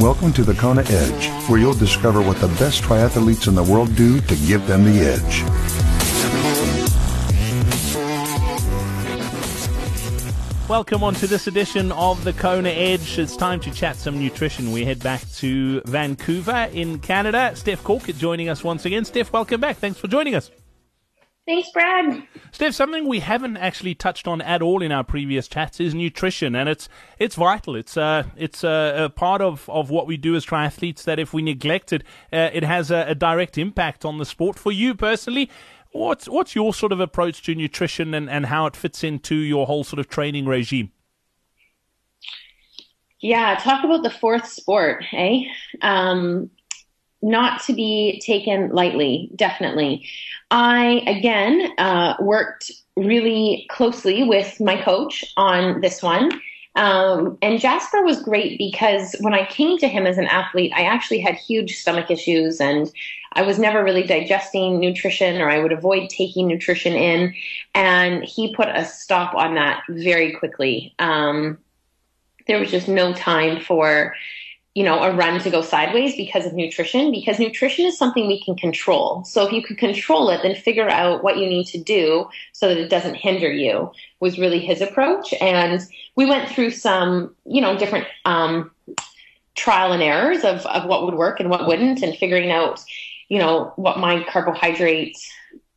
Welcome to the Kona Edge, where you'll discover what the best triathletes in the world do to give them the edge. Welcome on to this edition of the Kona Edge. It's time to chat some nutrition. We head back to Vancouver in Canada. Steph Corker joining us once again. Steph, welcome back. Thanks for joining us. Thanks, Brad. Steph, something we haven't actually touched on at all in our previous chats is nutrition, and it's it's vital. It's uh it's a, a part of, of what we do as triathletes. That if we neglect it, uh, it has a, a direct impact on the sport. For you personally, what's what's your sort of approach to nutrition and, and how it fits into your whole sort of training regime? Yeah, talk about the fourth sport, eh? Um, not to be taken lightly, definitely. I, again, uh, worked really closely with my coach on this one. Um, and Jasper was great because when I came to him as an athlete, I actually had huge stomach issues and I was never really digesting nutrition or I would avoid taking nutrition in. And he put a stop on that very quickly. Um, there was just no time for you know, a run to go sideways because of nutrition, because nutrition is something we can control. So if you can control it, then figure out what you need to do so that it doesn't hinder you was really his approach. And we went through some, you know, different um, trial and errors of, of what would work and what wouldn't and figuring out, you know, what my carbohydrates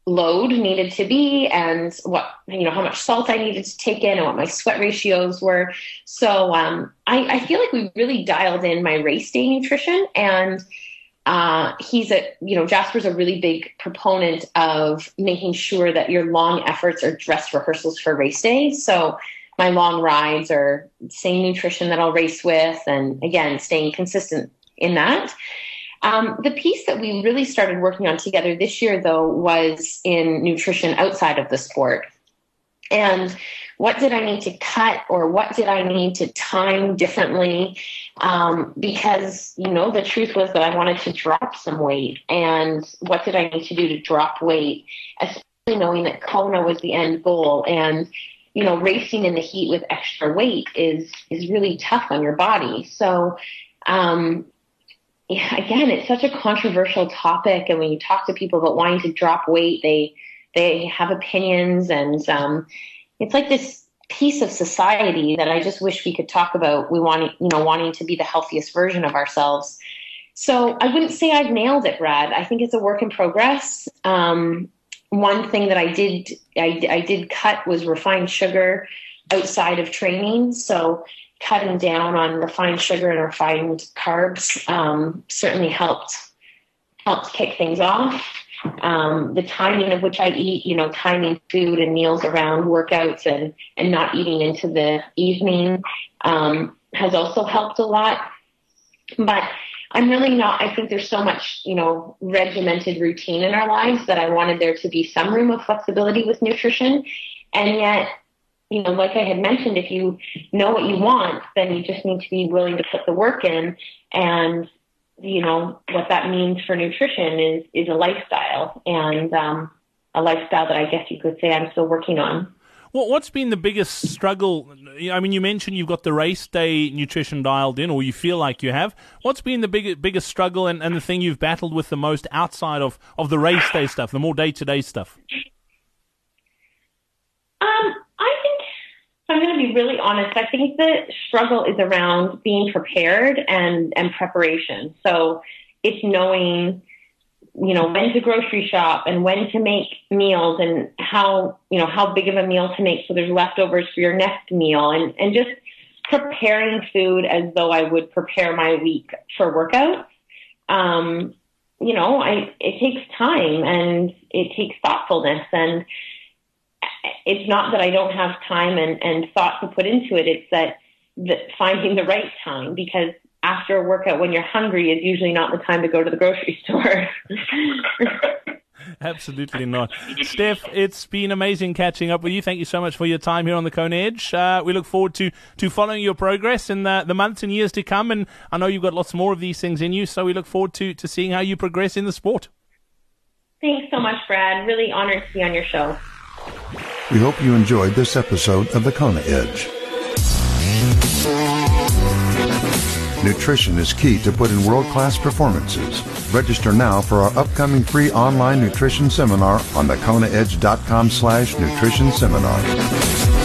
load needed to be and what you know how much salt I needed to take in and what my sweat ratios were. So um, I, I, feel like we really dialed in my race day nutrition and uh, he's a you know Jasper's a really big proponent of making sure that your long efforts are dress rehearsals for race day. So my long rides are same nutrition that I'll race with and again staying consistent in that. Um, the piece that we really started working on together this year, though, was in nutrition outside of the sport. And what did I need to cut or what did I need to time differently? Um, because, you know, the truth was that I wanted to drop some weight. And what did I need to do to drop weight? Especially knowing that Kona was the end goal. And, you know, racing in the heat with extra weight is, is really tough on your body. So, um, again, it's such a controversial topic, and when you talk to people about wanting to drop weight, they they have opinions, and um, it's like this piece of society that I just wish we could talk about. We want, you know, wanting to be the healthiest version of ourselves. So I wouldn't say I've nailed it, Brad. I think it's a work in progress. Um, one thing that I did I, I did cut was refined sugar outside of training. So cutting down on refined sugar and refined carbs um, certainly helped helped kick things off. Um, the timing of which I eat, you know, timing food and meals around workouts and and not eating into the evening um, has also helped a lot. But I'm really not. I think there's so much, you know, regimented routine in our lives that I wanted there to be some room of flexibility with nutrition, and yet you know, like I had mentioned, if you know what you want, then you just need to be willing to put the work in. And, you know, what that means for nutrition is, is a lifestyle and, um, a lifestyle that I guess you could say I'm still working on. Well, what's been the biggest struggle? I mean, you mentioned you've got the race day nutrition dialed in, or you feel like you have. What's been the biggest biggest struggle and, and the thing you've battled with the most outside of, of the race day stuff, the more day to day stuff? Um, I'm going to be really honest. I think the struggle is around being prepared and, and preparation. So it's knowing, you know, when to grocery shop and when to make meals and how, you know, how big of a meal to make so there's leftovers for your next meal and, and just preparing food as though I would prepare my week for workouts. Um, you know, I, it takes time and it takes thoughtfulness and, it's not that I don't have time and, and thought to put into it. It's that, that finding the right time because after a workout when you're hungry is usually not the time to go to the grocery store. Absolutely not. Steph, it's been amazing catching up with you. Thank you so much for your time here on the Kona Edge. Uh, we look forward to, to following your progress in the, the months and years to come. And I know you've got lots more of these things in you, so we look forward to, to seeing how you progress in the sport. Thanks so much, Brad. Really honored to be on your show. We hope you enjoyed this episode of the Kona Edge. Nutrition is key to put in world-class performances. Register now for our upcoming free online nutrition seminar on thekonaedge.com slash nutrition seminar.